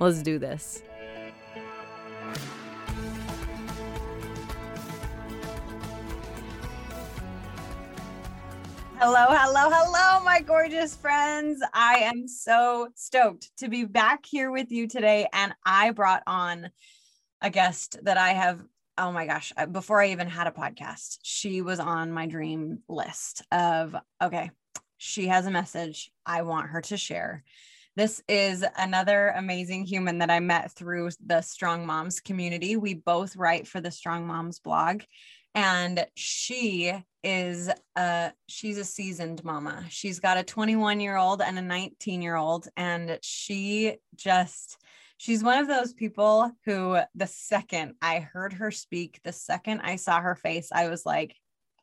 Let's do this. Hello, hello, hello, my gorgeous friends. I am so stoked to be back here with you today. And I brought on a guest that I have, oh my gosh, before I even had a podcast, she was on my dream list of, okay, she has a message I want her to share. This is another amazing human that I met through the Strong Moms community. We both write for the Strong Moms blog and she is a she's a seasoned mama she's got a 21 year old and a 19 year old and she just she's one of those people who the second i heard her speak the second i saw her face i was like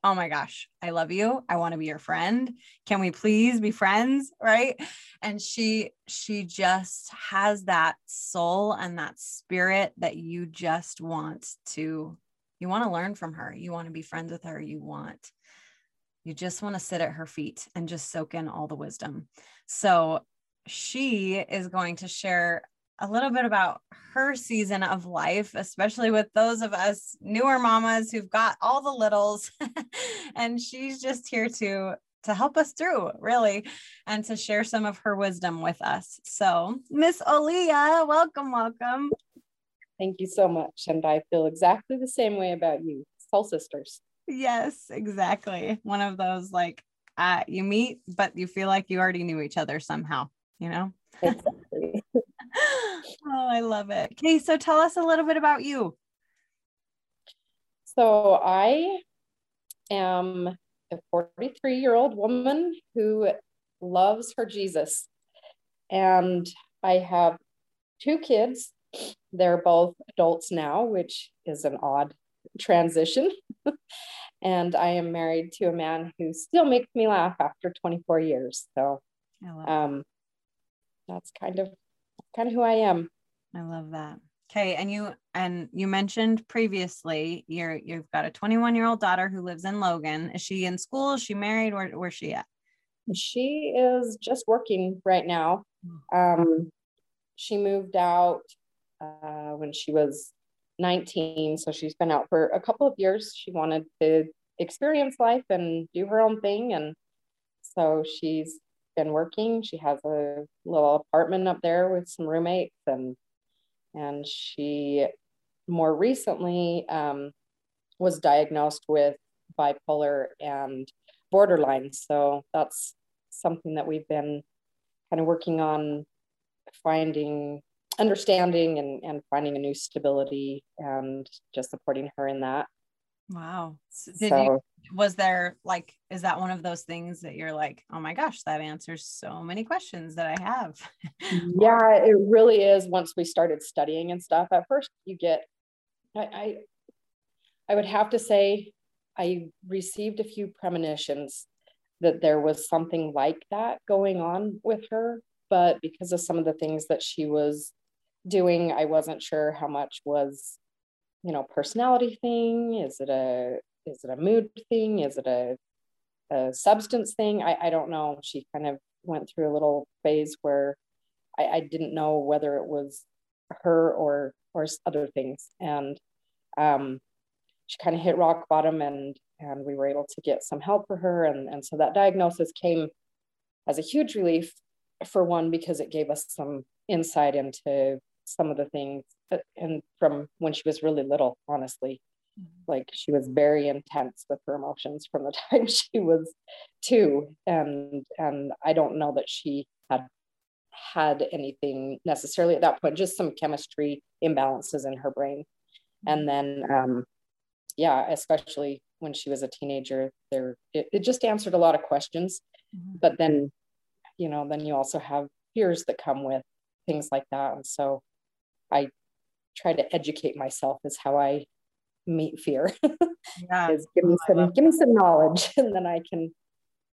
oh my gosh i love you i want to be your friend can we please be friends right and she she just has that soul and that spirit that you just want to you want to learn from her. You want to be friends with her. You want, you just want to sit at her feet and just soak in all the wisdom. So she is going to share a little bit about her season of life, especially with those of us newer mamas who've got all the littles. and she's just here to to help us through really and to share some of her wisdom with us. So, Miss Olia, welcome, welcome. Thank you so much. And I feel exactly the same way about you, soul sisters. Yes, exactly. One of those like uh, you meet, but you feel like you already knew each other somehow, you know? Exactly. oh, I love it. Okay, so tell us a little bit about you. So I am a 43 year old woman who loves her Jesus. And I have two kids they're both adults now, which is an odd transition. and I am married to a man who still makes me laugh after 24 years. So um, that's kind of kind of who I am. I love that. Okay, and you and you mentioned previously you're you've got a 21 year old daughter who lives in Logan. Is she in school? Is she married? Where where's she at? She is just working right now. Hmm. Um, she moved out uh, when she was 19. So she's been out for a couple of years. She wanted to experience life and do her own thing. And so she's been working. She has a little apartment up there with some roommates and and she more recently um, was diagnosed with bipolar and borderline. So that's something that we've been kind of working on finding understanding and, and finding a new stability and just supporting her in that. Wow. Did so, you, was there like, is that one of those things that you're like, oh my gosh, that answers so many questions that I have? yeah, it really is. Once we started studying and stuff, at first you get, I, I, I would have to say, I received a few premonitions that there was something like that going on with her. But because of some of the things that she was doing i wasn't sure how much was you know personality thing? Is it a is it a mood thing? Is it a, a substance thing? I, I don't know. She kind of went through a little phase where I, I didn't know whether it was her or or other things. And um, she kind of hit rock bottom and and we were able to get some help for her. And and so that diagnosis came as a huge relief for one because it gave us some insight into some of the things uh, and from when she was really little honestly mm-hmm. like she was very intense with her emotions from the time she was two and and i don't know that she had had anything necessarily at that point just some chemistry imbalances in her brain mm-hmm. and then um yeah especially when she was a teenager there it, it just answered a lot of questions mm-hmm. but then you know then you also have fears that come with things like that and so I try to educate myself is how I meet fear. Yeah. is give me some give me some knowledge and then I can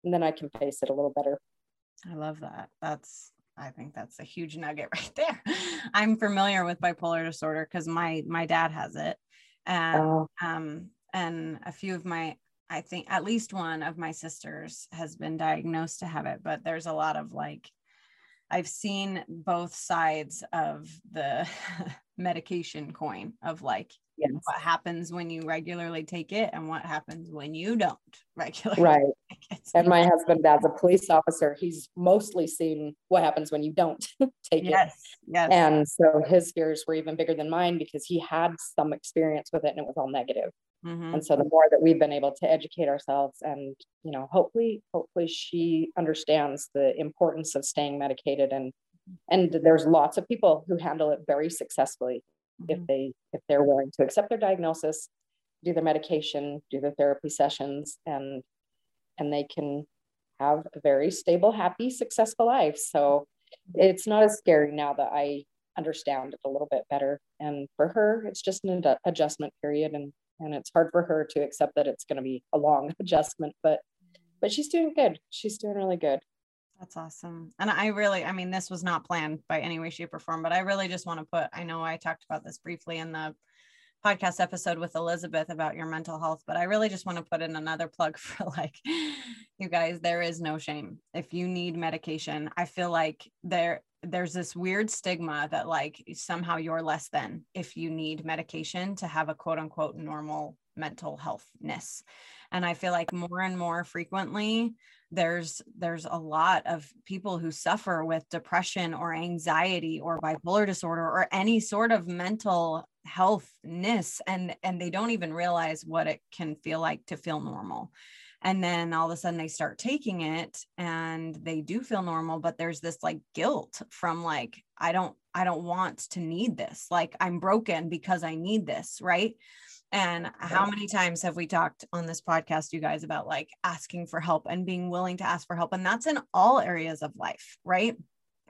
and then I can face it a little better. I love that. That's I think that's a huge nugget right there. I'm familiar with bipolar disorder because my my dad has it, and oh. um and a few of my I think at least one of my sisters has been diagnosed to have it, but there's a lot of like I've seen both sides of the medication coin of like yes. what happens when you regularly take it and what happens when you don't regularly. Right. And my husband, as a police officer, he's mostly seen what happens when you don't take yes. it. Yes. And so his fears were even bigger than mine because he had some experience with it and it was all negative. Mm-hmm. And so the more that we've been able to educate ourselves and, you know, hopefully, hopefully she understands the importance of staying medicated and and there's lots of people who handle it very successfully mm-hmm. if they if they're willing to accept their diagnosis do their medication do their therapy sessions and and they can have a very stable happy successful life so it's not as scary now that i understand it a little bit better and for her it's just an ad- adjustment period and and it's hard for her to accept that it's going to be a long adjustment but but she's doing good she's doing really good that's awesome. And I really, I mean, this was not planned by any way, shape, or form, but I really just want to put, I know I talked about this briefly in the podcast episode with Elizabeth about your mental health, but I really just want to put in another plug for like, you guys, there is no shame. If you need medication, I feel like there, there's this weird stigma that like somehow you're less than if you need medication to have a quote unquote normal mental healthness. And I feel like more and more frequently, there's there's a lot of people who suffer with depression or anxiety or bipolar disorder or any sort of mental healthness and and they don't even realize what it can feel like to feel normal and then all of a sudden they start taking it and they do feel normal but there's this like guilt from like i don't i don't want to need this like i'm broken because i need this right and how many times have we talked on this podcast, you guys, about like asking for help and being willing to ask for help? And that's in all areas of life, right?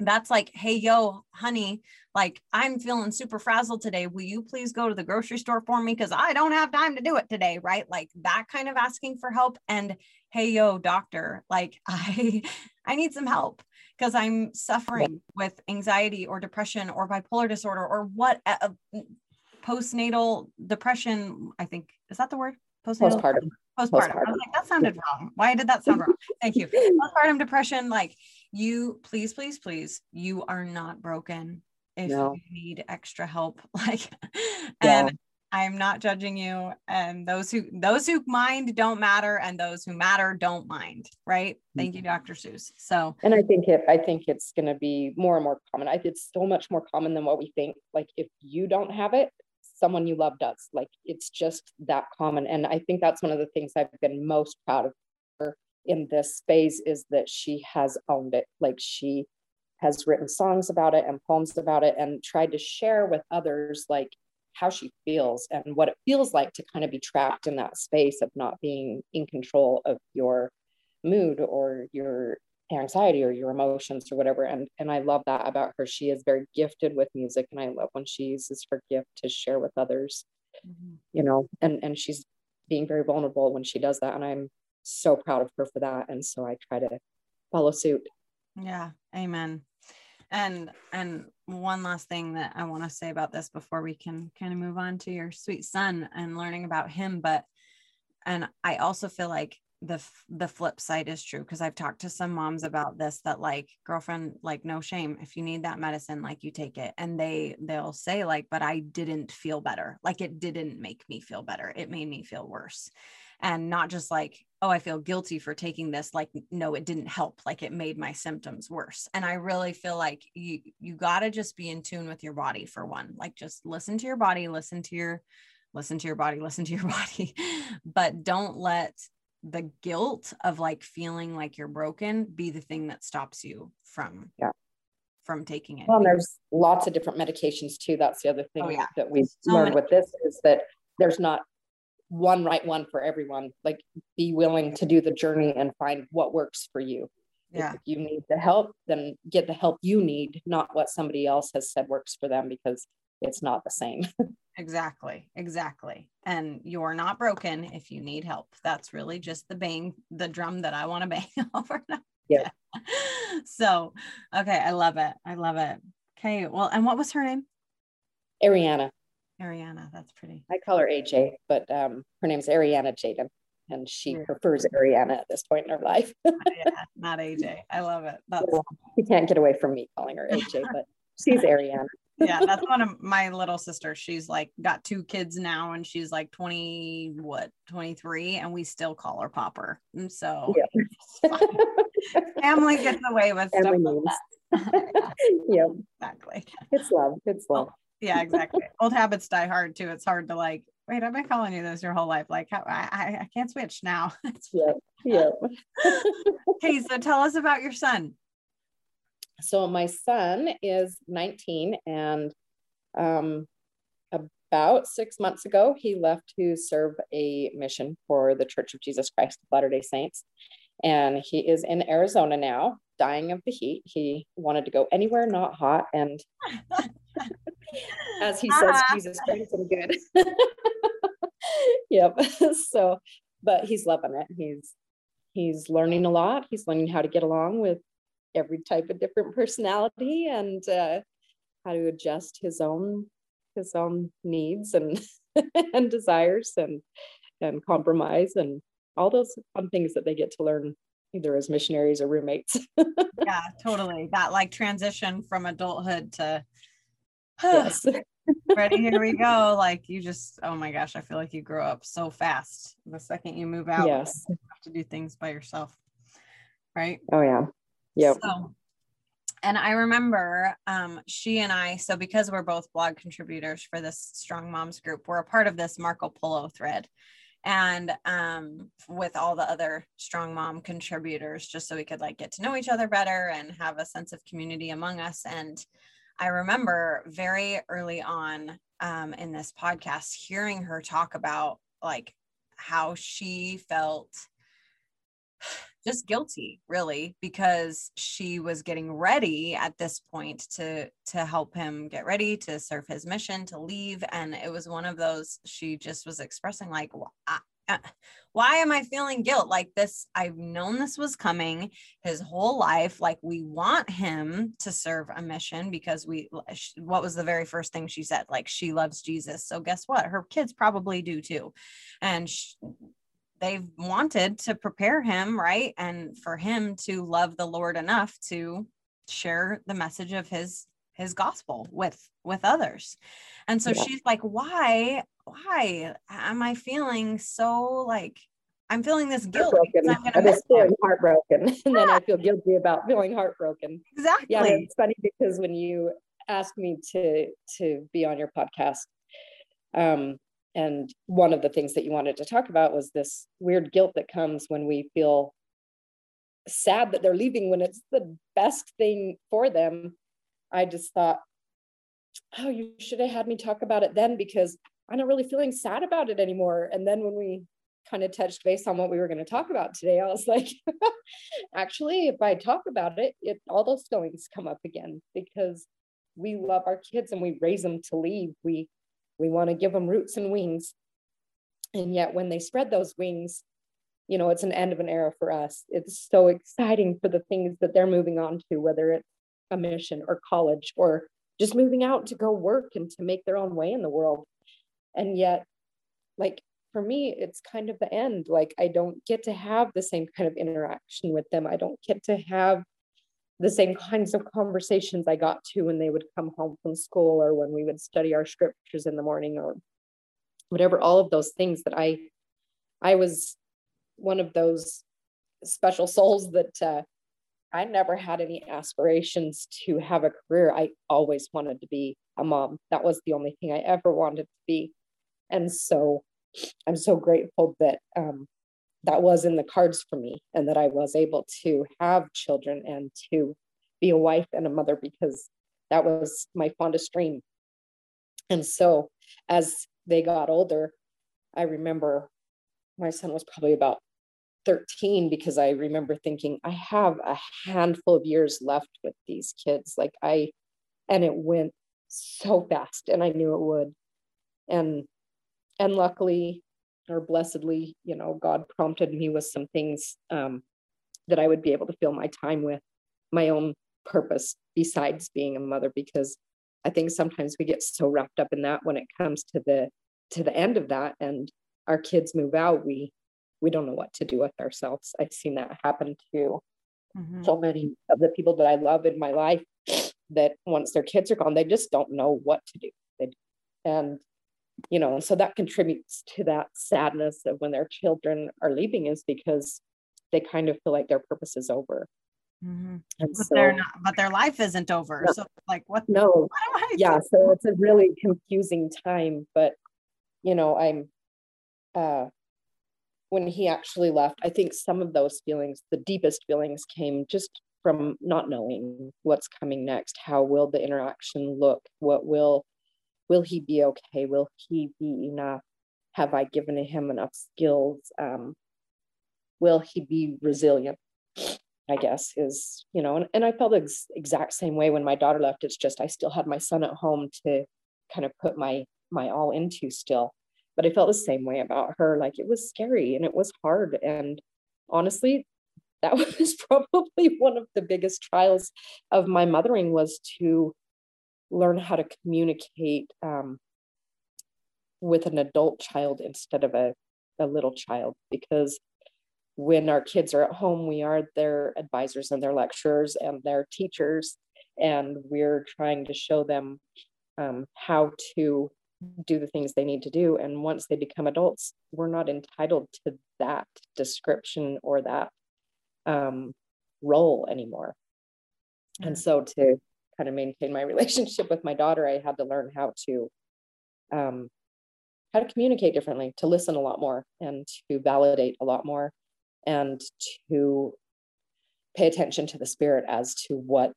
That's like, hey, yo, honey, like I'm feeling super frazzled today. Will you please go to the grocery store for me? Because I don't have time to do it today, right? Like that kind of asking for help. And hey, yo, doctor, like I I need some help because I'm suffering with anxiety or depression or bipolar disorder or what uh, postnatal depression. I think is that the word? Postnatal postpartum. Postpartum. postpartum. I was like, that sounded wrong. Why did that sound wrong? Thank you. Postpartum depression. Like you, please, please, please, you are not broken. If no. you need extra help, like, and yeah. I'm not judging you. And those who those who mind don't matter, and those who matter don't mind. Right? Thank you, mm-hmm. Dr. Seuss. So, and I think it, I think it's going to be more and more common. I, it's so much more common than what we think. Like, if you don't have it, someone you love does. Like it's just that common. And I think that's one of the things I've been most proud of in this phase is that she has owned it. Like she has written songs about it and poems about it and tried to share with others like how she feels and what it feels like to kind of be trapped in that space of not being in control of your mood or your anxiety or your emotions or whatever and and i love that about her she is very gifted with music and i love when she uses her gift to share with others mm-hmm. you know and and she's being very vulnerable when she does that and i'm so proud of her for that and so i try to follow suit. Yeah amen. And and one last thing that i want to say about this before we can kind of move on to your sweet son and learning about him but and i also feel like the the flip side is true because I've talked to some moms about this that like girlfriend like no shame. If you need that medicine like you take it. And they they'll say like but I didn't feel better. Like it didn't make me feel better. It made me feel worse and not just like oh I feel guilty for taking this like no it didn't help like it made my symptoms worse and I really feel like you you got to just be in tune with your body for one like just listen to your body listen to your listen to your body listen to your body but don't let the guilt of like feeling like you're broken be the thing that stops you from yeah from taking it. Well, there's lots of different medications too. That's the other oh, thing oh, yeah. that we've so learned many. with this is that there's not one right one for everyone. Like be willing to do the journey and find what works for you. Yeah. If you need the help, then get the help you need, not what somebody else has said works for them because it's not the same. exactly exactly and you're not broken if you need help that's really just the bang the drum that i want to bang over yeah so okay i love it i love it okay well and what was her name ariana ariana that's pretty i call her aj but um her name's ariana jaden and she prefers ariana at this point in her life yeah, not aj i love it that's you can't get away from me calling her aj but she's ariana yeah, that's one of my little sisters. She's like got two kids now and she's like 20, what, 23, and we still call her Popper. And so yeah. family gets away with family stuff. Like yeah, exactly. It's love. It's love. Oh, yeah, exactly. Old habits die hard too. It's hard to like, wait, I've been calling you this your whole life. Like, I, I, I can't switch now. yeah. Yeah. okay, so tell us about your son so my son is 19 and um, about six months ago he left to serve a mission for the church of jesus christ of latter day saints and he is in arizona now dying of the heat he wanted to go anywhere not hot and as he says ah. jesus christ i'm good. Yep. So but he's loving it. He's he's learning a lot. He's learning how to get along with every type of different personality and uh, how to adjust his own his own needs and and desires and and compromise and all those fun things that they get to learn either as missionaries or roommates. Yeah totally. That like transition from adulthood to yes. ready here we go like you just oh my gosh i feel like you grow up so fast the second you move out yes you have to do things by yourself right oh yeah yeah. So, and I remember um, she and I, so because we're both blog contributors for this Strong Moms group, we're a part of this Marco Polo thread. And um, with all the other strong mom contributors, just so we could like get to know each other better and have a sense of community among us. And I remember very early on um, in this podcast hearing her talk about like how she felt just guilty really because she was getting ready at this point to to help him get ready to serve his mission to leave. And it was one of those she just was expressing like Uh, why am i feeling guilt like this i've known this was coming his whole life like we want him to serve a mission because we what was the very first thing she said like she loves jesus so guess what her kids probably do too and she, they've wanted to prepare him, right? And for him to love the Lord enough to share the message of his his gospel with with others. And so yeah. she's like, "Why why am I feeling so like I'm feeling this guilt I'm, I'm just feeling heartbroken, and then I feel guilty about feeling heartbroken. Exactly. Yeah, it's funny because when you asked me to to be on your podcast, um, and one of the things that you wanted to talk about was this weird guilt that comes when we feel sad that they're leaving when it's the best thing for them. I just thought, oh, you should have had me talk about it then because I'm not really feeling sad about it anymore. And then when we kind of touched base on what we were going to talk about today, I was like, actually, if I talk about it, it all those feelings come up again because we love our kids and we raise them to leave. We we want to give them roots and wings. And yet, when they spread those wings, you know, it's an end of an era for us. It's so exciting for the things that they're moving on to, whether it's a mission or college or just moving out to go work and to make their own way in the world. And yet, like for me, it's kind of the end. Like I don't get to have the same kind of interaction with them. I don't get to have the same kinds of conversations I got to when they would come home from school or when we would study our scriptures in the morning or whatever, all of those things that I, I was one of those special souls that uh, I never had any aspirations to have a career. I always wanted to be a mom. That was the only thing I ever wanted to be. And so I'm so grateful that um, that was in the cards for me and that I was able to have children and to be a wife and a mother because that was my fondest dream. And so as they got older, I remember my son was probably about 13 because I remember thinking, I have a handful of years left with these kids. Like I, and it went so fast and I knew it would. And and luckily or blessedly, you know, God prompted me with some things um, that I would be able to fill my time with my own purpose besides being a mother because I think sometimes we get so wrapped up in that when it comes to the to the end of that and our kids move out, we we don't know what to do with ourselves. I've seen that happen to mm-hmm. so many of the people that I love in my life that once their kids are gone, they just don't know what to do. They, and you know, so that contributes to that sadness of when their children are leaving is because they kind of feel like their purpose is over. Mm-hmm. But so, they're not, but their life isn't over. No, so like what? No. What yeah. So it's a really confusing time, but you know, I'm, uh, when he actually left, I think some of those feelings, the deepest feelings came just from not knowing what's coming next. How will the interaction look? What will, will he be okay? Will he be enough? Have I given him enough skills? Um, will he be resilient? I guess is, you know, and, and I felt the ex- exact same way when my daughter left. It's just I still had my son at home to kind of put my my all into still. But I felt the same way about her. Like it was scary and it was hard. And honestly, that was probably one of the biggest trials of my mothering was to learn how to communicate um, with an adult child instead of a, a little child because when our kids are at home, we are their advisors and their lecturers and their teachers, and we're trying to show them um, how to do the things they need to do. And once they become adults, we're not entitled to that description or that um, role anymore. And so to of maintain my relationship with my daughter, I had to learn how to um, how to communicate differently, to listen a lot more and to validate a lot more and to pay attention to the spirit as to what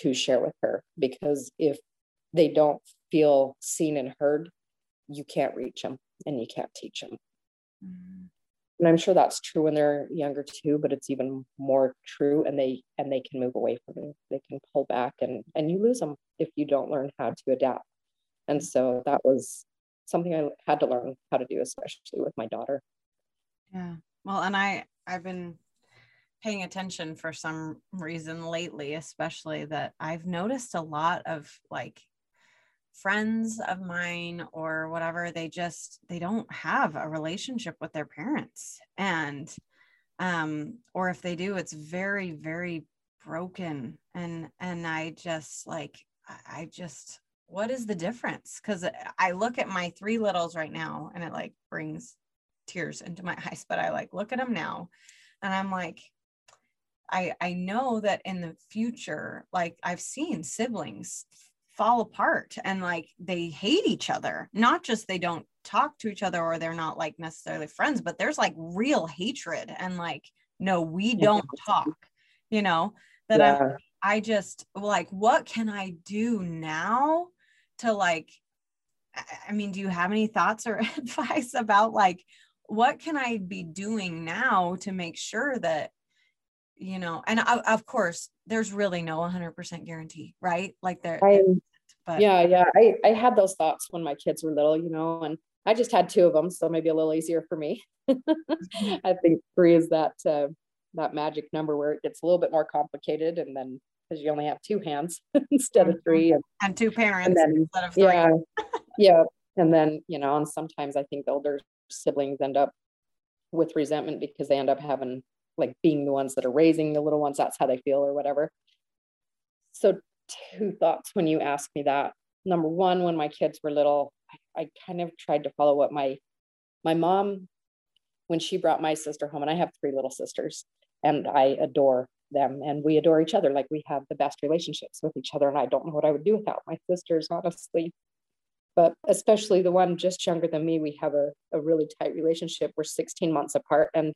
to share with her because if they don't feel seen and heard you can't reach them and you can't teach them mm-hmm. And i'm sure that's true when they're younger too but it's even more true and they and they can move away from you. They can pull back and and you lose them if you don't learn how to adapt. And so that was something i had to learn how to do especially with my daughter. Yeah. Well and i I've been paying attention for some reason lately, especially that I've noticed a lot of like friends of mine or whatever, they just they don't have a relationship with their parents. And um, or if they do, it's very, very broken. And and I just like I just what is the difference? Because I look at my three littles right now and it like brings tears into my eyes, but I like look at them now and I'm like, I I know that in the future, like I've seen siblings fall apart and like they hate each other. Not just they don't talk to each other or they're not like necessarily friends, but there's like real hatred and like, no, we don't talk, you know, that yeah. I'm I just like, what can I do now to like I mean, do you have any thoughts or advice about like what can I be doing now to make sure that, you know, and I, of course, there's really no 100% guarantee, right? Like there, but yeah, yeah. I, I had those thoughts when my kids were little, you know, and I just had two of them, so maybe a little easier for me. Mm-hmm. I think three is that uh, that magic number where it gets a little bit more complicated, and then because you only have two hands instead of three, and, and two parents and then, instead of three. Yeah, yeah, and then you know, and sometimes I think the older siblings end up with resentment because they end up having like being the ones that are raising the little ones that's how they feel or whatever so two thoughts when you ask me that number one when my kids were little I, I kind of tried to follow what my my mom when she brought my sister home and i have three little sisters and i adore them and we adore each other like we have the best relationships with each other and i don't know what i would do without my sisters honestly but especially the one just younger than me, we have a, a really tight relationship. We're 16 months apart. And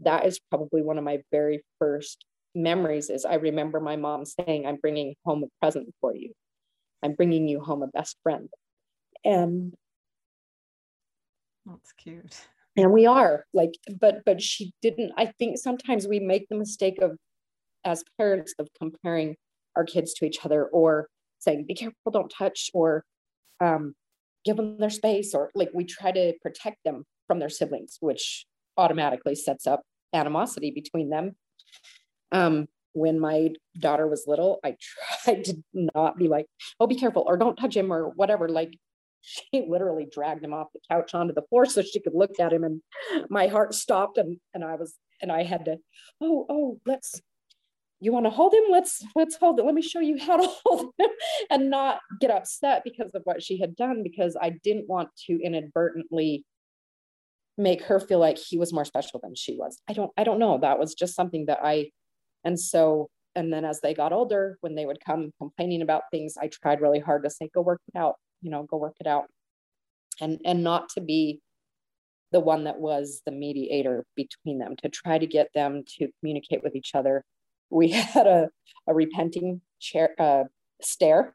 that is probably one of my very first memories is I remember my mom saying, I'm bringing home a present for you. I'm bringing you home a best friend. And that's cute. And we are like, but, but she didn't, I think sometimes we make the mistake of, as parents, of comparing our kids to each other or saying, be careful, don't touch, or um, give them their space, or like we try to protect them from their siblings, which automatically sets up animosity between them. Um, when my daughter was little, I tried to not be like, oh, be careful, or don't touch him, or whatever. Like, she literally dragged him off the couch onto the floor so she could look at him and my heart stopped and and I was and I had to oh oh let's you want to hold him let's let's hold it let me show you how to hold him and not get upset because of what she had done because I didn't want to inadvertently make her feel like he was more special than she was. I don't I don't know. That was just something that I and so and then as they got older when they would come complaining about things I tried really hard to say go work it out you know go work it out. And and not to be the one that was the mediator between them to try to get them to communicate with each other. We had a, a repenting chair uh, stair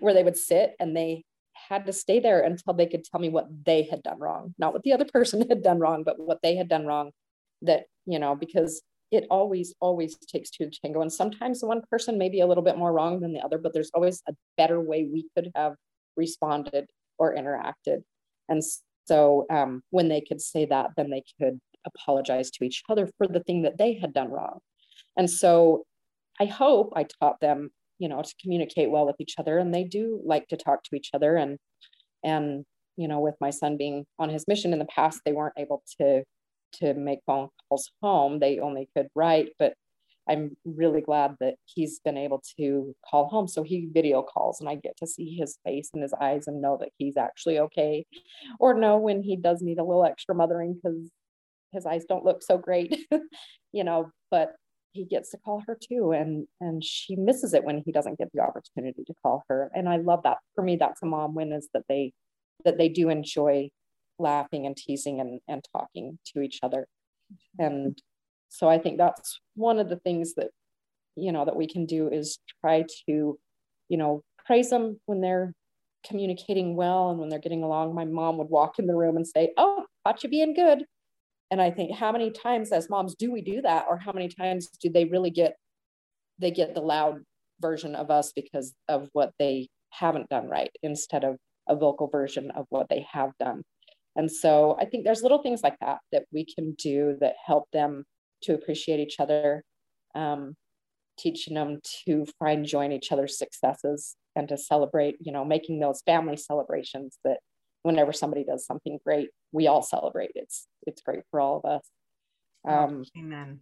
where they would sit and they had to stay there until they could tell me what they had done wrong not what the other person had done wrong but what they had done wrong that you know because it always always takes two to tango and sometimes the one person may be a little bit more wrong than the other but there's always a better way we could have responded or interacted. And so um, when they could say that, then they could apologize to each other for the thing that they had done wrong. And so I hope I taught them, you know, to communicate well with each other. And they do like to talk to each other. And, and, you know, with my son being on his mission in the past, they weren't able to, to make phone calls home. They only could write, but I'm really glad that he's been able to call home. So he video calls and I get to see his face and his eyes and know that he's actually okay. Or know when he does need a little extra mothering because his eyes don't look so great, you know, but he gets to call her too. And and she misses it when he doesn't get the opportunity to call her. And I love that. For me, that's a mom win is that they that they do enjoy laughing and teasing and, and talking to each other. And so i think that's one of the things that you know that we can do is try to you know praise them when they're communicating well and when they're getting along my mom would walk in the room and say oh caught you being good and i think how many times as moms do we do that? Or how many times do they really get they get the loud version of us because of what they haven't done right instead of a vocal version of what they have done? And so i think there's little things like that that we can do that help them to appreciate each other, um, teaching them to find joy in each other's successes and to celebrate, you know, making those family celebrations that whenever somebody does something great, we all celebrate. It's it's great for all of us. Um, Amen.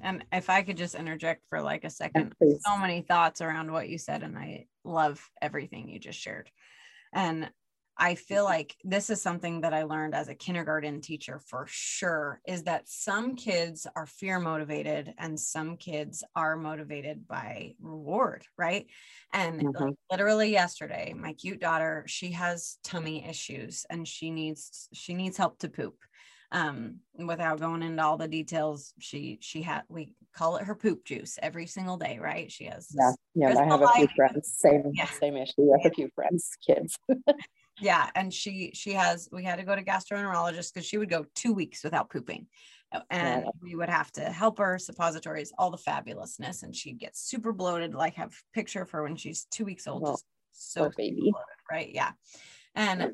And if I could just interject for like a second, so many thoughts around what you said, and I love everything you just shared. And I feel like this is something that I learned as a kindergarten teacher for sure is that some kids are fear motivated and some kids are motivated by reward, right? And mm-hmm. like literally yesterday, my cute daughter, she has tummy issues and she needs she needs help to poop. Um, without going into all the details, she she had we call it her poop juice every single day, right? She has yeah, yeah. I have a few friends, same yeah. same issue I have a few friends, kids. yeah and she she has we had to go to gastroenterologist because she would go two weeks without pooping and yeah. we would have to help her suppositories all the fabulousness and she'd get super bloated like have picture of her when she's two weeks old just so baby. bloated, right? Yeah. And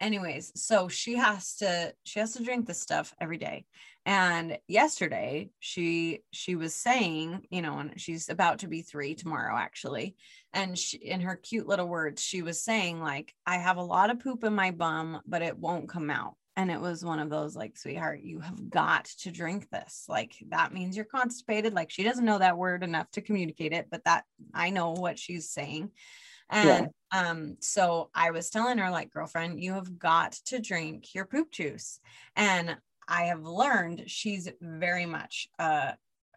anyways so she has to she has to drink this stuff every day and yesterday she she was saying you know and she's about to be three tomorrow actually and she, in her cute little words she was saying like i have a lot of poop in my bum but it won't come out and it was one of those like sweetheart you have got to drink this like that means you're constipated like she doesn't know that word enough to communicate it but that i know what she's saying and yeah. um, so I was telling her, like, girlfriend, you have got to drink your poop juice. And I have learned she's very much uh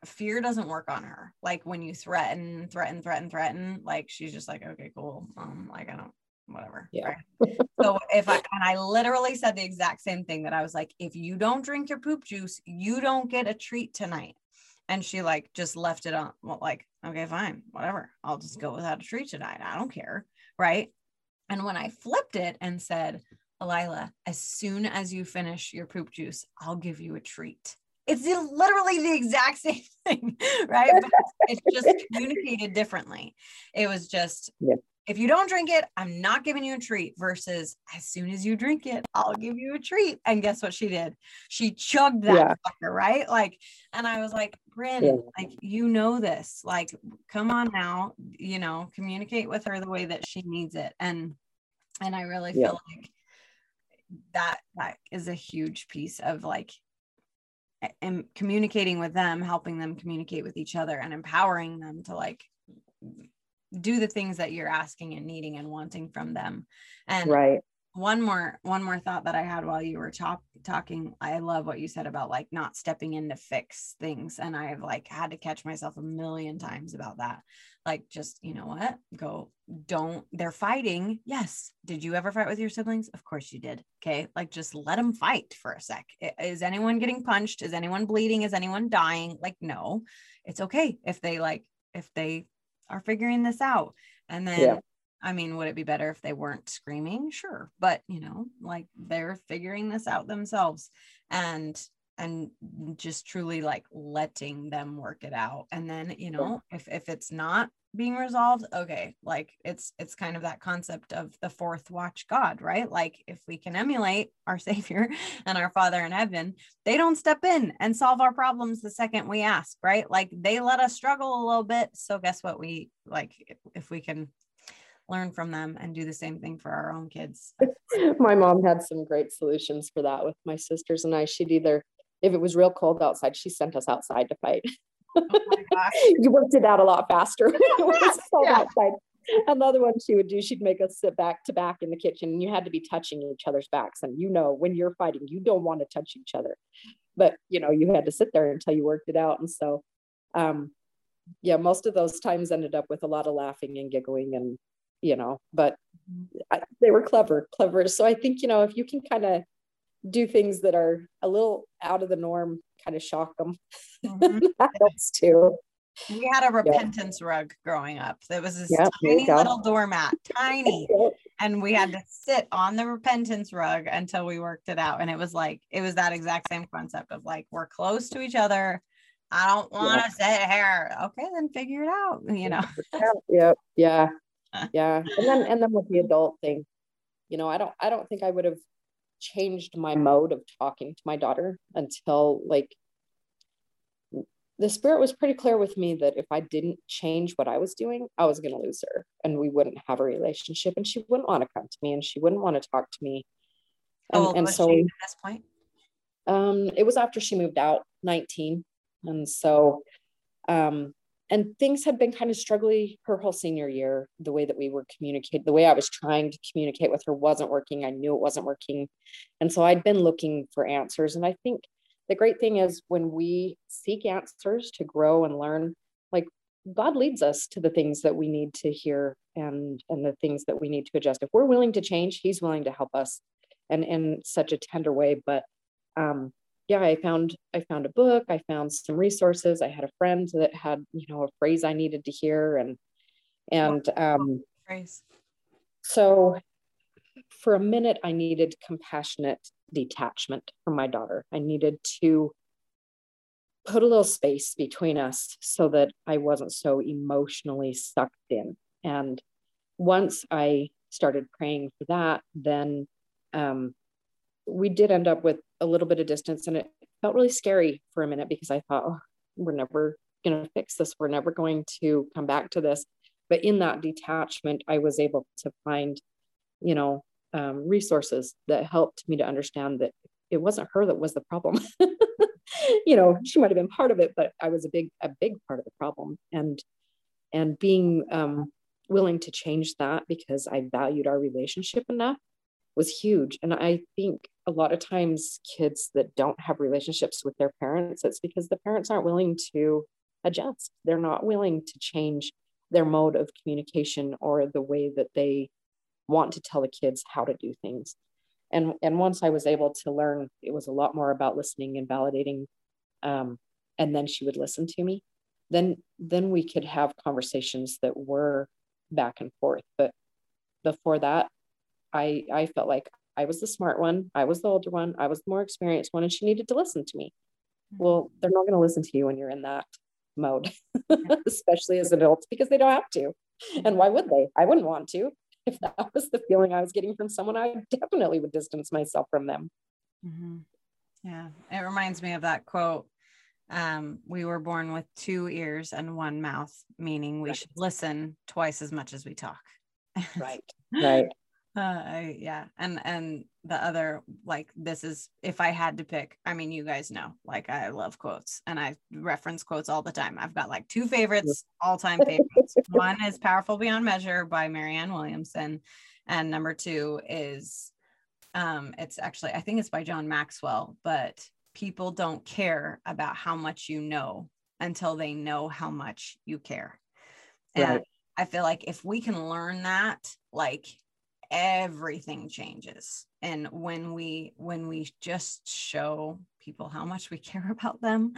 fear doesn't work on her. Like when you threaten, threaten, threaten, threaten, like she's just like, okay, cool. Um, like I don't whatever. Yeah. Right? so if I and I literally said the exact same thing that I was like, if you don't drink your poop juice, you don't get a treat tonight. And she like just left it on well, like, okay, fine, whatever. I'll just go without a treat tonight. I don't care. Right. And when I flipped it and said, Elila, as soon as you finish your poop juice, I'll give you a treat. It's literally the exact same thing, right? But it's just communicated differently. It was just, yeah. if you don't drink it, I'm not giving you a treat versus as soon as you drink it, I'll give you a treat. And guess what she did? She chugged that yeah. fucker, right? Like, and I was like, Bryn, yeah. like, you know this, like, come on now, you know, communicate with her the way that she needs it. And, and I really feel yeah. like that, that is a huge piece of like, and communicating with them, helping them communicate with each other and empowering them to like do the things that you're asking and needing and wanting from them. And right. one more one more thought that i had while you were talk, talking i love what you said about like not stepping in to fix things and i've like had to catch myself a million times about that like just you know what? Go don't they're fighting. Yes. Did you ever fight with your siblings? Of course you did. Okay? Like just let them fight for a sec. Is anyone getting punched? Is anyone bleeding? Is anyone dying? Like no. It's okay if they like if they are figuring this out. And then, yeah. I mean, would it be better if they weren't screaming? Sure. But, you know, like they're figuring this out themselves. And, and just truly like letting them work it out. And then, you know, if, if it's not being resolved okay like it's it's kind of that concept of the fourth watch god right? Like if we can emulate our savior and our father in heaven they don't step in and solve our problems the second we ask right? Like they let us struggle a little bit so guess what? We like if we can learn from them and do the same thing for our own kids my mom had some great solutions for that with my sisters and i. She'd either if it was real cold outside she sent us outside to fight Oh you worked it out a lot faster. yeah. Another one she would do, she'd make us sit back to back in the kitchen and you had to be touching each other's backs. And you know, when you're fighting, you don't want to touch each other. But you know, you had to sit there until you worked it out. And so um yeah, most of those times ended up with a lot of laughing and giggling and you know, but mm-hmm. I, they were clever, clever. So I think, you know, if you can kind of do things that are a little out of the norm kind of shock them. Mm-hmm. that helps too. We had a repentance yeah. rug growing up. There was this tiny little doormat, tiny. and we had to sit on the repentance rug until we worked it out. And it was like, it was that exact same concept of like, we're close to each other. I don't want to sit here. Okay, then figure it out, you know. yep. Yeah. Yeah. And then and then with the adult thing, you know, I don't I don't think I would have changed my mode of talking to my daughter until like the spirit was pretty clear with me that if I didn't change what I was doing, I was going to lose her and we wouldn't have a relationship and she wouldn't want to come to me and she wouldn't want to talk to me. And, and so at this point? Um, it was after she moved out 19. And so, um, and things had been kind of struggling her whole senior year the way that we were communicating the way i was trying to communicate with her wasn't working. I knew it wasn't working. And so i'd been looking for answers. And i think the great thing is when we seek answers to grow and learn like god leads us to the things that we need to hear and and the things that we need to adjust. If we're willing to change he's willing to help us and in such a tender way. But um yeah, I found I found a book, I found some resources. I had a friend that had, you know, a phrase I needed to hear and and um phrase. So for a minute I needed compassionate detachment from my daughter. I needed to put a little space between us so that I wasn't so emotionally sucked in. And once I started praying for that, then um, we did end up with a little bit of distance and it felt really scary for a minute because I thought, oh, we're never going to fix this. We're never going to come back to this. But in that detachment, I was able to find, you know, um, resources that helped me to understand that it wasn't her that was the problem. you know, she might have been part of it, but I was a big, a big part of the problem. And and being um, willing to change that because I valued our relationship enough was huge. And I think a lot of times kids that don't have relationships with their parents, it's because the parents aren't willing to adjust. They're not willing to change their mode of communication or the way that they want to tell the kids how to do things. And, and once I was able to learn, it was a lot more about listening and validating. Um, and then she would listen to me. Then, then we could have conversations that were back and forth. But before that, I I felt like I was the smart one, I was the older one, I was the more experienced one, and she needed to listen to me. Mm-hmm. Well, they're not going to listen to you when you're in that mode, especially as adults, because they don't have to. and why would they? I wouldn't want to. If that was the feeling I was getting from someone, I definitely would distance myself from them. Mm-hmm. Yeah, it reminds me of that quote. Um, we were born with two ears and one mouth, meaning we right. should listen twice as much as we talk. right. Right. Uh, I, yeah, and and the other like this is if I had to pick. I mean, you guys know, like I love quotes, and I reference quotes all the time. I've got like two favorites, all time favorites. One is "Powerful Beyond Measure" by Marianne Williamson, and number two is, um, it's actually I think it's by John Maxwell, but people don't care about how much you know until they know how much you care. And right. I feel like if we can learn that, like everything changes and when we when we just show people how much we care about them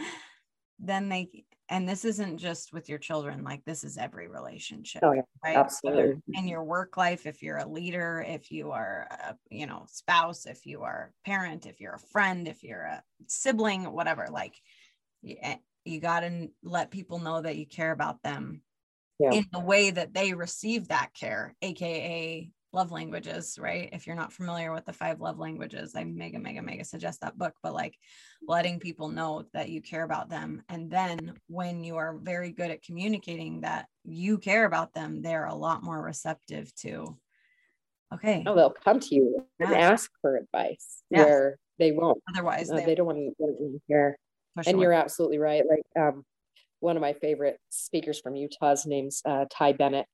then they and this isn't just with your children like this is every relationship oh, yeah. right absolutely in your work life if you're a leader if you are a you know spouse if you are a parent if you're a friend if you're a sibling whatever like you, eh, you got to let people know that you care about them yeah. in the way that they receive that care aka love languages, right? If you're not familiar with the five love languages, I mega, mega, mega suggest that book, but like letting people know that you care about them. And then when you are very good at communicating that you care about them, they're a lot more receptive to, okay. Oh, they'll come to you yes. and ask for advice yes. where they won't. Otherwise, uh, they, they, don't want to hear. And you're absolutely right. Like, um, one of my favorite speakers from Utah's name's uh, Ty Bennett,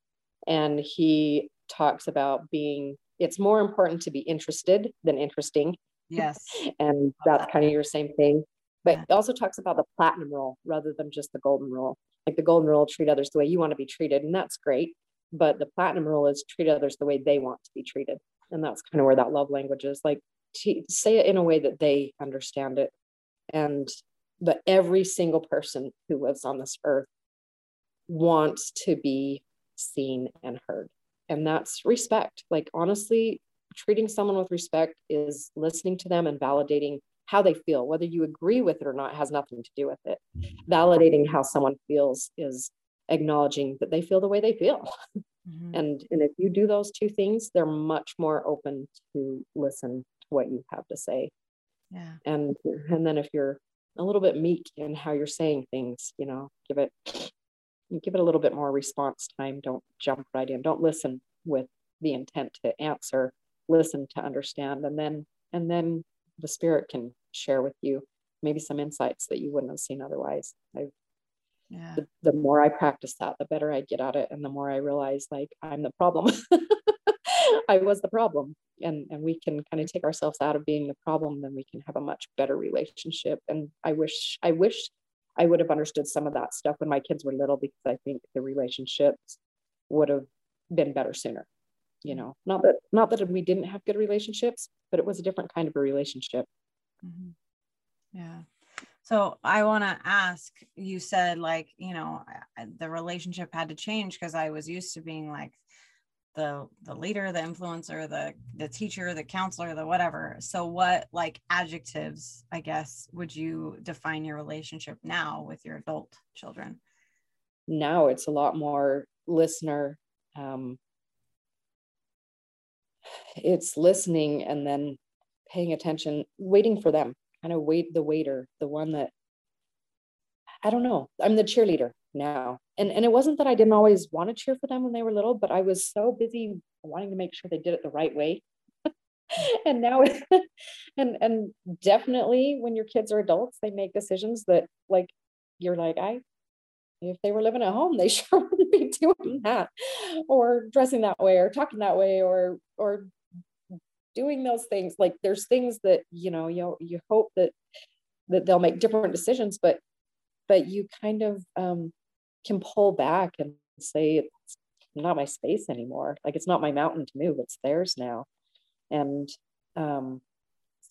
and he talks about being it's more important to be interested than interesting. Yes. and that's kind of your same thing. But yeah. also talks about the platinum rule rather than just the golden rule. Like the golden rule, treat others the way you want to be treated, and that's great. But the platinum rule is treat others the way they want to be treated. And that's kind of where that love language is like to say it in a way that they understand it. And but every single person who lives on this earth wants to be seen and heard and that's respect. Like honestly treating someone with respect is listening to them and validating how they feel whether you agree with it or not has nothing to do with it. Validating how someone feels is acknowledging that they feel the way they feel. Mm-hmm. and and if you do those two things they're much more open to listen to what you have to say. Yeah. And and then if you're a little bit meek in how you're saying things you know give it give it a little bit more response time. Don't jump right in. Don't listen with the intent to answer. Listen to understand, and then and then the spirit can share with you maybe some insights that you wouldn't have seen otherwise. I, yeah. the, the more I practice that, the better I get at it, and the more I realize like I'm the problem. I was the problem, and and we can kind of take ourselves out of being the problem, then we can have a much better relationship. And I wish I wish I would have understood some of that stuff when my kids were little because I think the relationships would have been better sooner. You know, not that not that we didn't have good relationships, but it was a different kind of a relationship. Mm-hmm. Yeah. So I want to ask. You said like you know the relationship had to change because I was used to being like the the leader the influencer the the teacher the counselor the whatever. So what like adjectives i guess would you define your relationship now with your adult children? Now it's a lot more listener um, it's listening and then paying attention waiting for them kind of wait the waiter the one that i don't know i'm the cheerleader now. And and it wasn't that I didn't always want to cheer for them when they were little, but I was so busy wanting to make sure they did it the right way. and now and and definitely when your kids are adults, they make decisions that like you're like, I if they were living at home, they sure wouldn't be doing that or dressing that way or talking that way or or doing those things. Like there's things that you know you you hope that that they'll make different decisions, but but you kind of um, can pull back and say it's not my space anymore. Like it's not my mountain to move, it's theirs now. And um,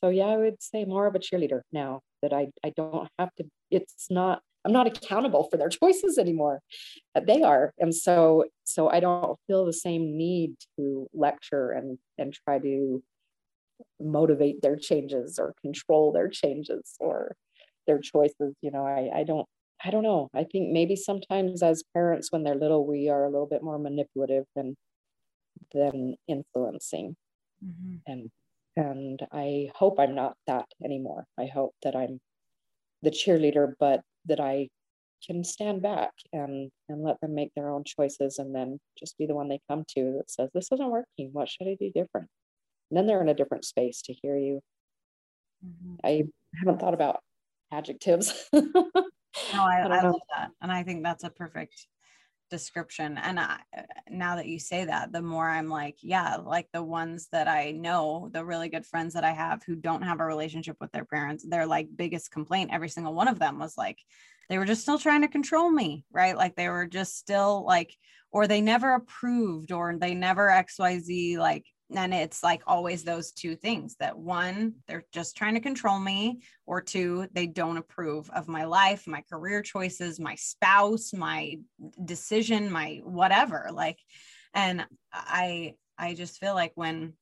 so yeah, I would say more of a cheerleader now that I, I don't have to, it's not, I'm not accountable for their choices anymore. They are. And so so I don't feel the same need to lecture and and try to motivate their changes or control their changes or their choices. You know, I, I don't I don't know. I think maybe sometimes as parents, when they're little, we are a little bit more manipulative than than influencing. Mm-hmm. And and I hope I'm not that anymore. I hope that I'm the cheerleader, but that I can stand back and and let them make their own choices and then just be the one they come to that says this isn't working what should i do different and then they're in a different space to hear you mm-hmm. i haven't thought about adjectives. No i, I, I love that and i think that's a perfect description and I, now that you say that the more i'm like yeah like the ones that i know the really good friends that i have who don't have a relationship with their parents their like biggest complaint every single one of them was like they were just still trying to control me right? Like they were just still like or they never approved or they never xyz like and it's like always those two things that one they're just trying to control me or two they don't approve of my life my career choices my spouse my decision my whatever like and i i just feel like when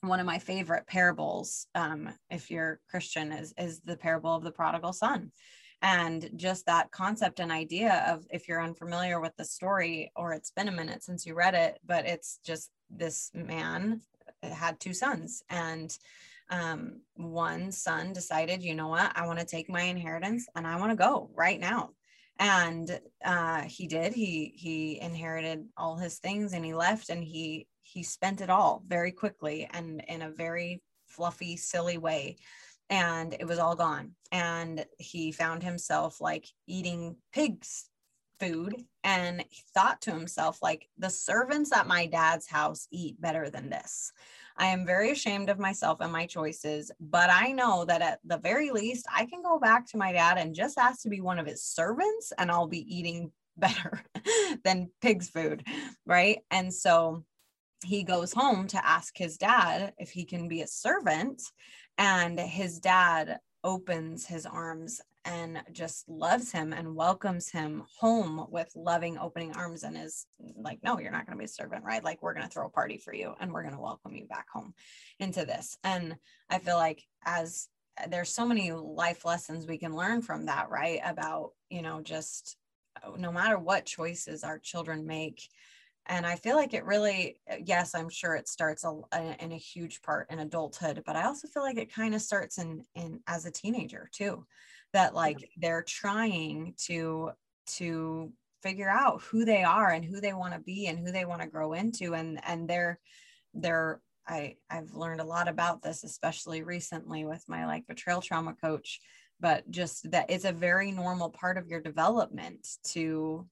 one of my favorite parables um if you're christian is is the parable of the prodigal son and just that concept and idea of if you're unfamiliar with the story or it's been a minute since you read it but it's just this man had two sons and um, one son decided you know what? I want to take my inheritance and i want to go right now. And uh, he did. He he inherited all his things and he left and he he spent it all very quickly and in a very fluffy silly way. And it was all gone. And he found himself like eating pigs food and thought to himself like the servants at my dad's house eat better than this. I am very ashamed of myself and my choices but i know that at the very least i can go back to my dad and just ask to be one of his servants and i'll be eating better than pig's food right? And so he goes home to ask his dad if he can be a servant and his dad opens his arms and just loves him and welcomes him home with loving opening arms and is like no you're not going to be a servant right? Like we're going to throw a party for you and we're going to welcome you back home into this. And i feel like as there's so many life lessons we can learn from that right? About you know just oh, no matter what choices our children make. And i feel like it really yes i'm sure it starts a, a, in a huge part in adulthood but i also feel like it kind of starts in in as a teenager too that like they're trying to to figure out who they are and who they want to be and who they want to grow into. And and they're they're I I've learned a lot about this especially recently with my like betrayal trauma coach but just that it's a very normal part of your development to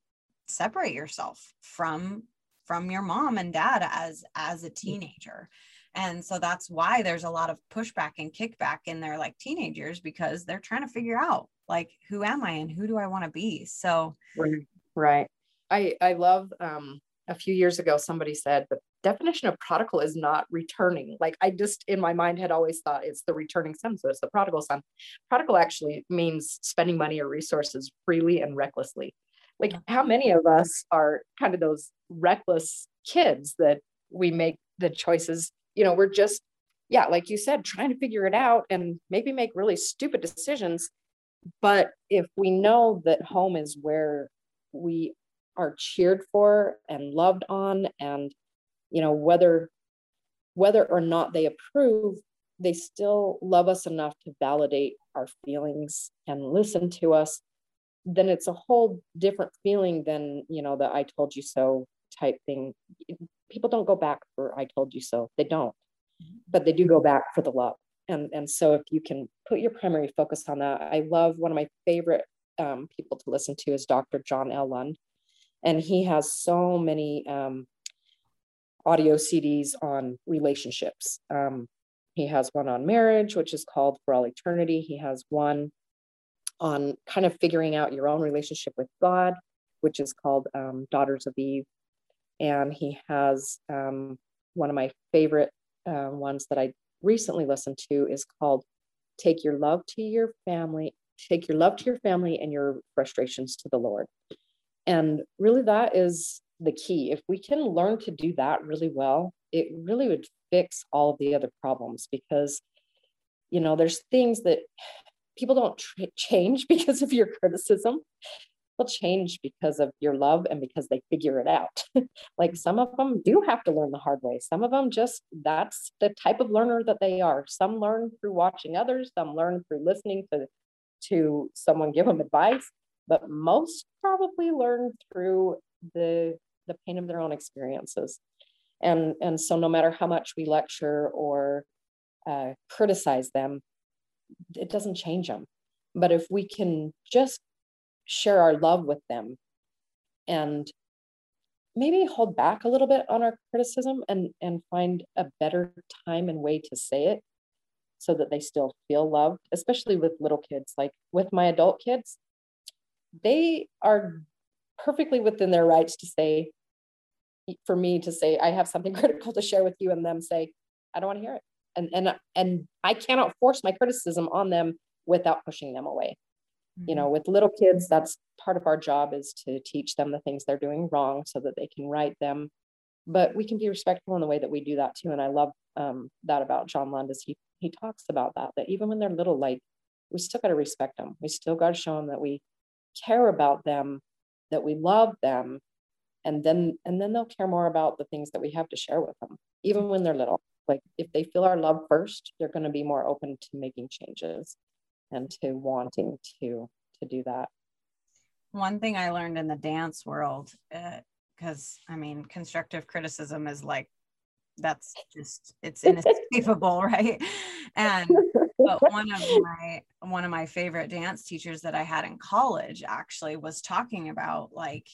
separate yourself from from your mom and dad as as a teenager. And so that's why there's a lot of pushback and kickback in their like teenagers because they're trying to figure out like who am i and who do i want to be? So right, right. i i love um a few years ago somebody said the definition of prodigal is not returning. Like i just in my mind had always thought it's the returning son so it's the prodigal son. Prodigal actually means spending money or resources freely and recklessly like how many of us are kind of those reckless kids that we make the choices? You know we're just yeah like you said trying to figure it out and maybe make really stupid decisions. But if we know that home is where we are cheered for and loved on and you know whether whether or not they approve they still love us enough to validate our feelings and listen to us then it's a whole different feeling than you know the i told you so type thing. People don't go back for i told you so. They don't. But they do go back for the love. And and so if you can put your primary focus on that i love one of my favorite um, people to listen to is dr john l. Lund and he has so many um, audio cds on relationships. Um, he has one on marriage which is called for all eternity. He has one on kind of figuring out your own relationship with God, which is called um, Daughters of Eve. And he has um, one of my favorite uh, ones that I recently listened to is called Take Your Love to Your Family, Take Your Love to Your Family and Your Frustrations to the Lord. And really, that is the key. If we can learn to do that really well, it really would fix all of the other problems because, you know, there's things that people don't change because of your criticism. They'll change because of your love and because they figure it out. Like some of them do have to learn the hard way. Some of them just that's the type of learner that they are. Some learn through watching others. Some learn through listening to to someone give them advice. But most probably learn through the the pain of their own experiences. And and so no matter how much we lecture or uh, criticize them it doesn't change them. But if we can just share our love with them and maybe hold back a little bit on our criticism and and find a better time and way to say it so that they still feel loved especially with little kids like with my adult kids they are perfectly within their rights to say for me to say i have something critical to share with you and them say i don't want to hear it and and and i cannot force my criticism on them without pushing them away mm-hmm. you know with little kids that's part of our job is to teach them the things they're doing wrong so that they can right them but we can be respectful in the way that we do that too and i love um, that about john Lund. he he talks about that that even when they're little like we still got to respect them we still got to show them that we care about them that we love them and then and then they'll care more about the things that we have to share with them even when they're little like if they feel our love first they're going to be more open to making changes and to wanting to to do that. One thing i learned in the dance world because uh, i mean constructive criticism is like that's just it's inescapable right? And but one of my one of my favorite dance teachers that i had in college actually was talking about like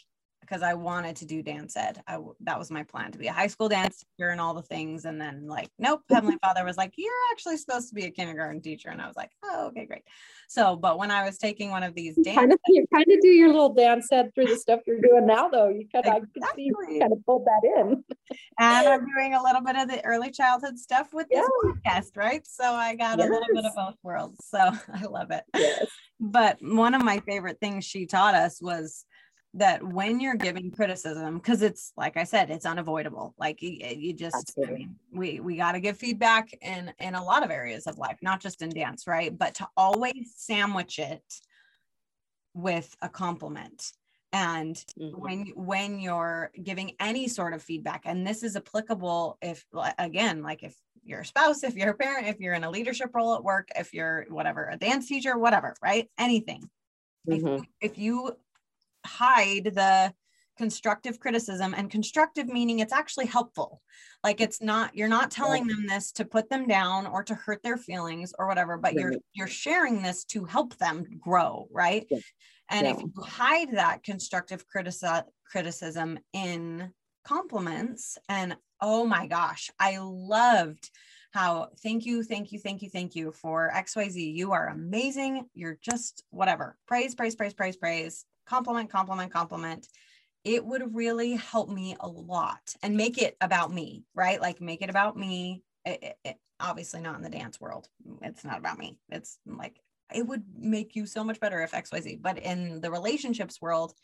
because I wanted to do dance ed. I, that was my plan to be a high school dance teacher and all the things. And then like, nope, Heavenly Father was like, you're actually supposed to be a kindergarten teacher. And I was like, oh, okay, great. So, but when I was taking one of these dance, kind of, you kind of do your little dance ed through the stuff you're doing now, though. You kind of, exactly. I can see you kind of pulled that in. and I'm doing a little bit of the early childhood stuff with this podcast, right? So I got yes. a little bit of both worlds. So I love it. Yes. But one of my favorite things she taught us was that when you're giving criticism because it's like i said it's unavoidable like you, you just Absolutely. i mean we we got to give feedback in in a lot of areas of life not just in dance right but to always sandwich it with a compliment and mm-hmm. when when you're giving any sort of feedback and this is applicable if again like if you're a spouse if you're a parent if you're in a leadership role at work if you're whatever a dance teacher whatever right anything mm-hmm. if, if you hide the constructive criticism and constructive meaning it's actually helpful. Like it's not you're not telling them this to put them down or to hurt their feelings or whatever but you're you're sharing this to help them grow right? And yeah. if you hide that constructive critici- criticism in compliments and oh my gosh i loved how thank you thank you thank you thank you for xyz you are amazing. You're just whatever. Praise praise praise praise praise compliment, compliment, compliment, it would really help me a lot and make it about me, right? Like make it about me. It, it, it, obviously not in the dance world. It's not about me. It's like it would make you so much better if XYZ. But in the relationships world,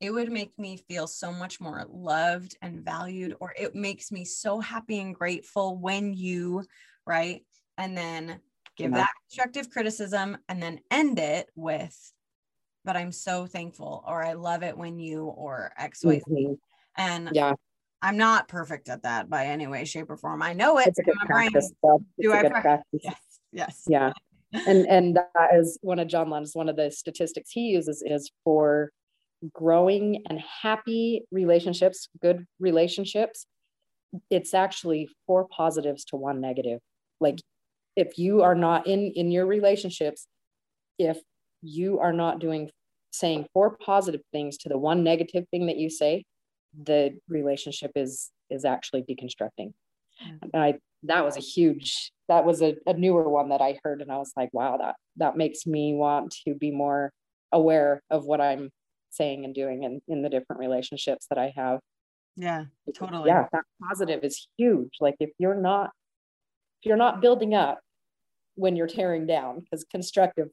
it would make me feel so much more loved and valued, or it makes me so happy and grateful when you, right? And then give yeah. that constructive criticism and then end it with but I'm so thankful, or I love it when you, or X, Y, Z. Mm-hmm. And yeah, I'm not perfect at that by any way, shape, or form. I know it. It's a good practice. Do I practice? Yes. Yes. Yeah. and and that is one of John Lund's one of the statistics he uses is for growing and happy relationships, good relationships. It's actually four positives to one negative. Like if you are not in in your relationships, if you are not doing saying four positive things to the one negative thing that you say the relationship is is actually deconstructing. And i that was a huge that was a, a newer one that i heard and i was like wow that that makes me want to be more aware of what i'm saying and doing in, in the different relationships that i have. Yeah totally. yeah that positive is huge. Like if you're not if you're not building up when you're tearing down because constructive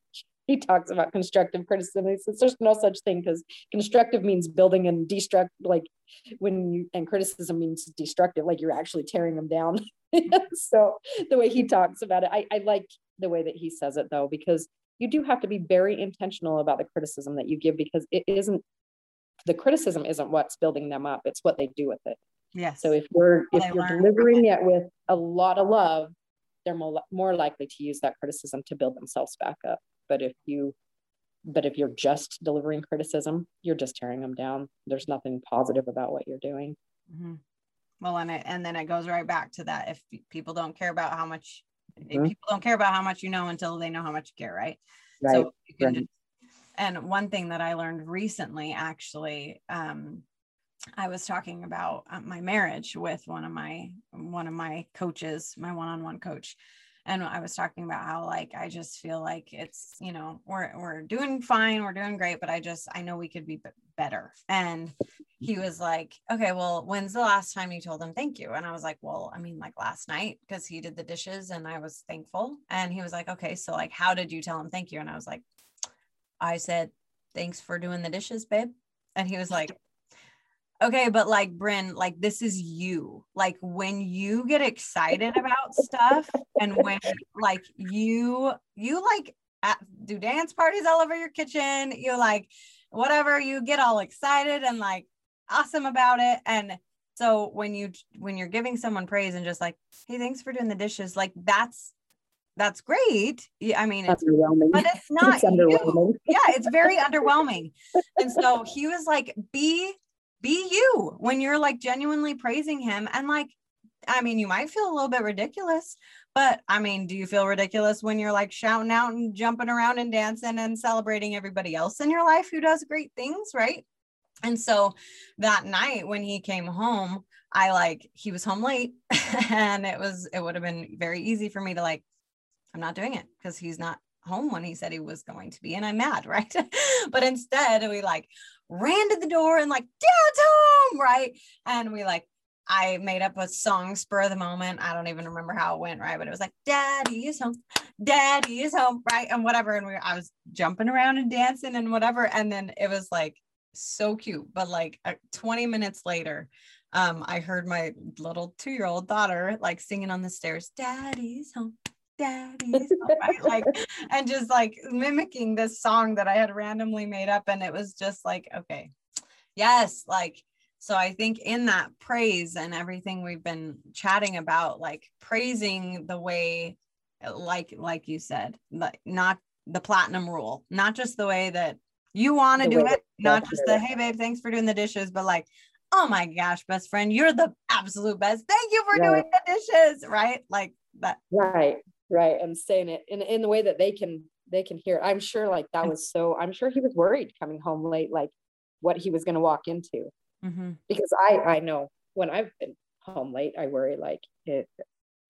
he talks about constructive criticism. He says there's no such thing because constructive means building and destruct like when you and criticism means destructive, like you're actually tearing them down. so the way he talks about it, I, I like the way that he says it though, because you do have to be very intentional about the criticism that you give because it isn't the criticism isn't what's building them up it's what they do with it yes so if you're if you're delivering it with a lot of love they're more, more likely to use that criticism to build themselves back up but if you but if you're just delivering criticism you're just tearing them down there's nothing positive about what you're doing mm-hmm. well and it and then it goes right back to that if people don't care about how much mm-hmm. people don't care about how much you know until they know how much you care right, right. so you can right. just and one thing that i learned recently actually um, i was talking about uh, my marriage with one of my one of my coaches my one-on-one coach and I was talking about how like I just feel like it's you know we're we're doing fine we're doing great but I just I know we could be better. And he was like okay well when's the last time you told him thank you? And I was like well I mean like last night because he did the dishes and I was thankful. And he was like okay so like how did you tell him thank you? And I was like I said thanks for doing the dishes babe. And he was like okay but like bryn like this is you like when you get excited about stuff and when like you you like at, do dance parties all over your kitchen you like whatever you get all excited and like awesome about it and so when you when you're giving someone praise and just like hey thanks for doing the dishes like that's that's great. I mean, it's, but it's not it's underwhelming. yeah, it's very underwhelming. And so he was like, be be you when you're like genuinely praising him and like I mean, you might feel a little bit ridiculous, but I mean, do you feel ridiculous when you're like shouting out and jumping around and dancing and celebrating everybody else in your life who does great things, right? And so that night when he came home, I like, he was home late and it was, it would have been very easy for me to like, I'm not doing it because he's not home when he said he was going to be and i'm mad right but instead we like ran to the door and like dad's home right? And we like i made up a song spur of the moment. I don't even remember how it went right? But it was like daddy is home. Daddy is home right? And whatever. And we i was jumping around and dancing and whatever. And then it was like so cute. But like uh, 20 minutes later um i heard my little two-year-old daughter like singing on the stairs daddy's home daddy's right? like and just like mimicking this song that I had randomly made up and it was just like okay. Yes like so I think in that praise and everything we've been chatting about like praising the way like like you said like not the platinum rule not just the way that you want to do it not just the hey babe thanks for doing the dishes but like oh my gosh best friend you're the absolute best. Thank you for right. doing the dishes right? Like that right right and saying it in, in the way that they can they can hear i'm sure like that was so i'm sure he was worried coming home late like what he was going to walk into. Mm-hmm. because i i know when i've been home late i worry like it,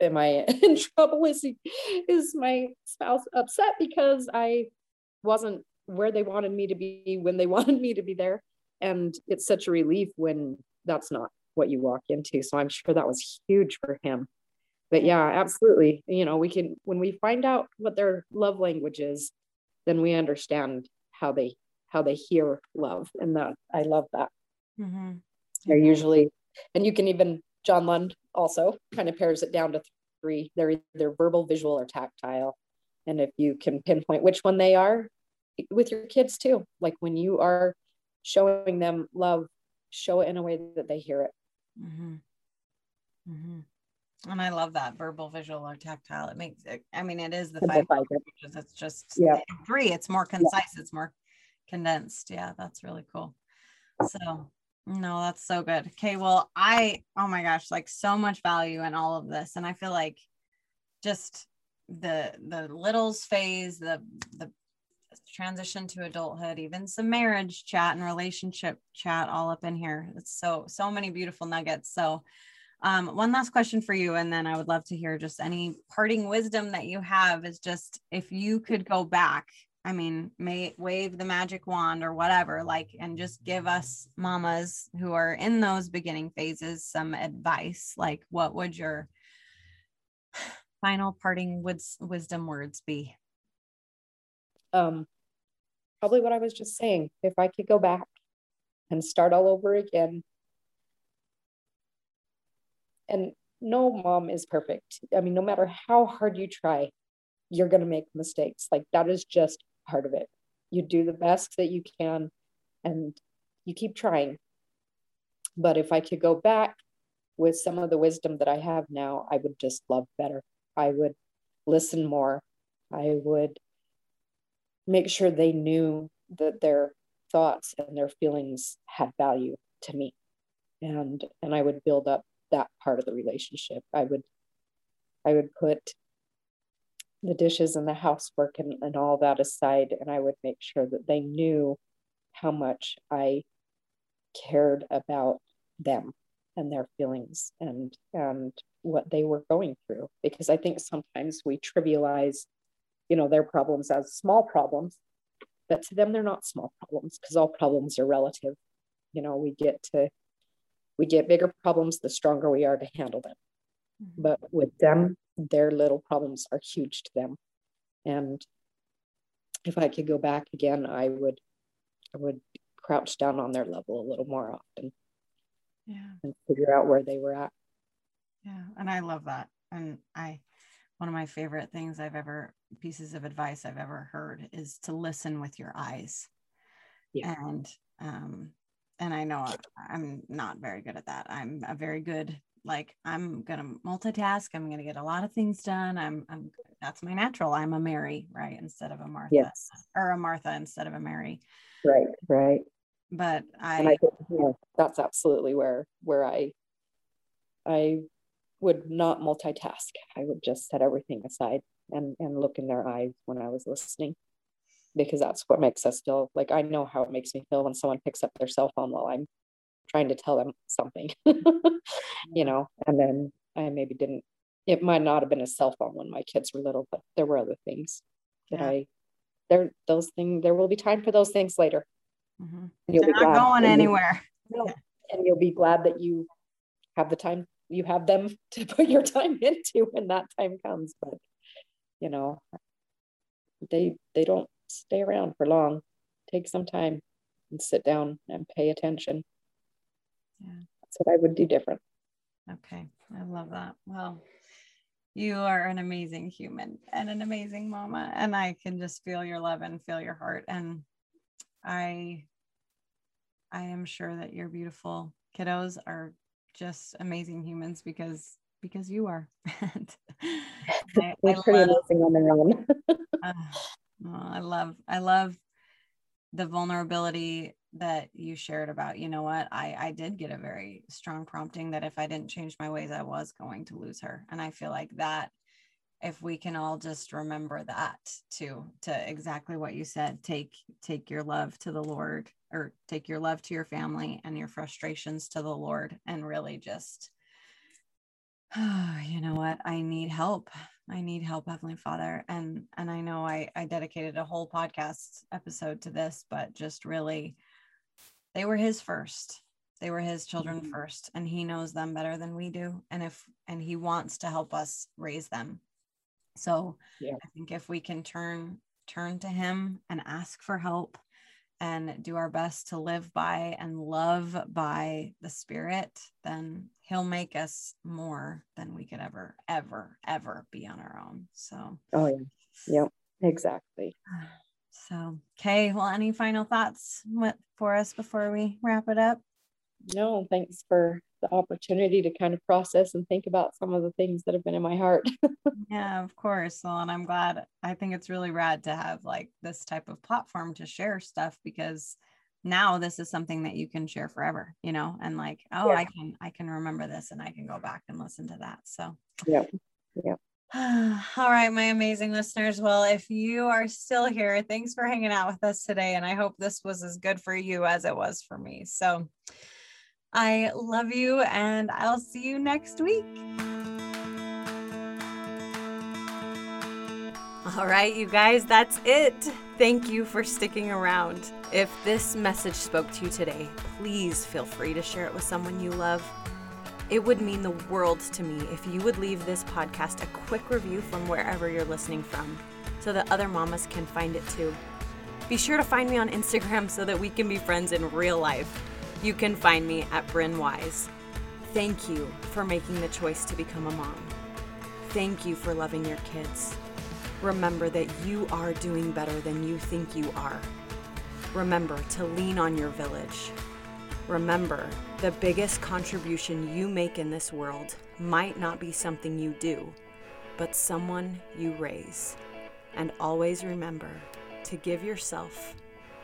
am i in trouble? Is he, is my spouse upset because i wasn't where they wanted me to be when they wanted me to be there? And it's such a relief when that's not what you walk into. So i'm sure that was huge for him but yeah. absolutely. You know we can when we find out what their love language is then we understand how they how they hear love and that i love that. Mm-hmm. they're usually and you can even john lund also kind of pares it down to three. They're either verbal visual or tactile. And if you can pinpoint which one they are with your kids too. Like when you are showing them love show it in a way that they hear it. Mm-hmm. Mm-hmm. And I love that verbal, visual, or tactile. It makes it, I mean, it is the five languages. It's just yeah. three. It's more concise, yeah. it's more condensed. Yeah, that's really cool. So, no, that's so good. Okay, well, I, oh my gosh, like so much value in all of this. And I feel like just the the littles phase, the the transition to adulthood, even some marriage chat and relationship chat all up in here. It's so so many beautiful nuggets. So um, one last question for you, and then I would love to hear just any parting wisdom that you have. Is just if you could go back, I mean, may wave the magic wand or whatever, like, and just give us mamas who are in those beginning phases some advice. Like, what would your final parting woods, wisdom words be? Um, probably what I was just saying. If I could go back and start all over again, and no mom is perfect. I mean, no matter how hard you try, you're going to make mistakes. Like that is just part of it. You do the best that you can and you keep trying. But if I could go back with some of the wisdom that I have now, I would just love better. I would listen more. I would make sure they knew that their thoughts and their feelings had value to me. And and I would build up that part of the relationship. I would I would put the dishes and the housework and, and all that aside and I would make sure that they knew how much I cared about them and their feelings and and what they were going through because i think sometimes we trivialize you know their problems as small problems but to them they're not small problems because all problems are relative you know we get to we get bigger problems the stronger we are to handle them. Mm-hmm. but with them their little problems are huge to them. And if i could go back again i would i would crouch down on their level a little more often. Yeah. And figure out where they were at. Yeah and i love that. And i one of my favorite things i've ever pieces of advice i've ever heard is to listen with your eyes. Yeah. and um and i know i'm not very good at that i'm a very good like i'm gonna multitask i'm gonna get a lot of things done i'm i'm that's my natural i'm a mary right instead of a martha yes. or a martha instead of a mary right right but I, and I think yeah, that's absolutely where where I I would not multitask. I would just set everything aside and and look in their eyes when I was listening because that's what makes us feel like I know how it makes me feel when someone picks up their cell phone while I'm trying to tell them something, you know, and then I maybe didn't, it might not have been a cell phone when my kids were little, but there were other things that yeah. I, there, those things, there will be time for those things later. Mm-hmm. You'll They're be not going anywhere. You, and you'll be glad that you have the time, you have them to put your time into when that time comes. But you know, they they don't stay around for long. Take some time and sit down and pay attention. Yeah. That's what I would do different. Okay. I love that. Well, you are an amazing human and an amazing mama. And I can just feel your love and feel your heart. And I I am sure that your beautiful kiddos are just amazing humans because because you are. I, They're I pretty love, amazing on their own. uh, I love I love the vulnerability that you shared about you know what? I I did get a very strong prompting that if I didn't change my ways I was going to lose her. And I feel like that if we can all just remember that too to exactly what you said take take your love to the lord or take your love to your family and your frustrations to the lord and really just oh, you know what? I need help i need help heavenly father and and i know i i dedicated a whole podcast episode to this but just really they were his first they were his children mm-hmm. first and he knows them better than we do and if and he wants to help us raise them so yeah. I think if we can turn turn to him and ask for help and do our best to live by and love by the spirit, then he'll make us more than we could ever, ever, ever be on our own. So oh yeah. Yep, exactly. So okay. Well, any final thoughts for us before we wrap it up? No, thanks for the opportunity to kind of process and think about some of the things that have been in my heart. yeah, of course. Well, and I'm glad. I think it's really rad to have like this type of platform to share stuff because now this is something that you can share forever, you know, and like, oh, yeah. I can I can remember this and I can go back and listen to that. So yeah. Yeah. All right, my amazing listeners. Well, if you are still here, thanks for hanging out with us today. And I hope this was as good for you as it was for me. So, I love you, and I'll see you next week. All right, you guys, that's it. Thank you for sticking around. If this message spoke to you today, please feel free to share it with someone you love. It would mean the world to me if you would leave this podcast a quick review from wherever you're listening from so that other mamas can find it too. Be sure to find me on Instagram so that we can be friends in real life. You can find me at Bryn Wise. Thank you for making the choice to become a mom. Thank you for loving your kids. Remember that you are doing better than you think you are. Remember to lean on your village. Remember, the biggest contribution you make in this world might not be something you do, but someone you raise. And always remember to give yourself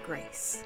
grace.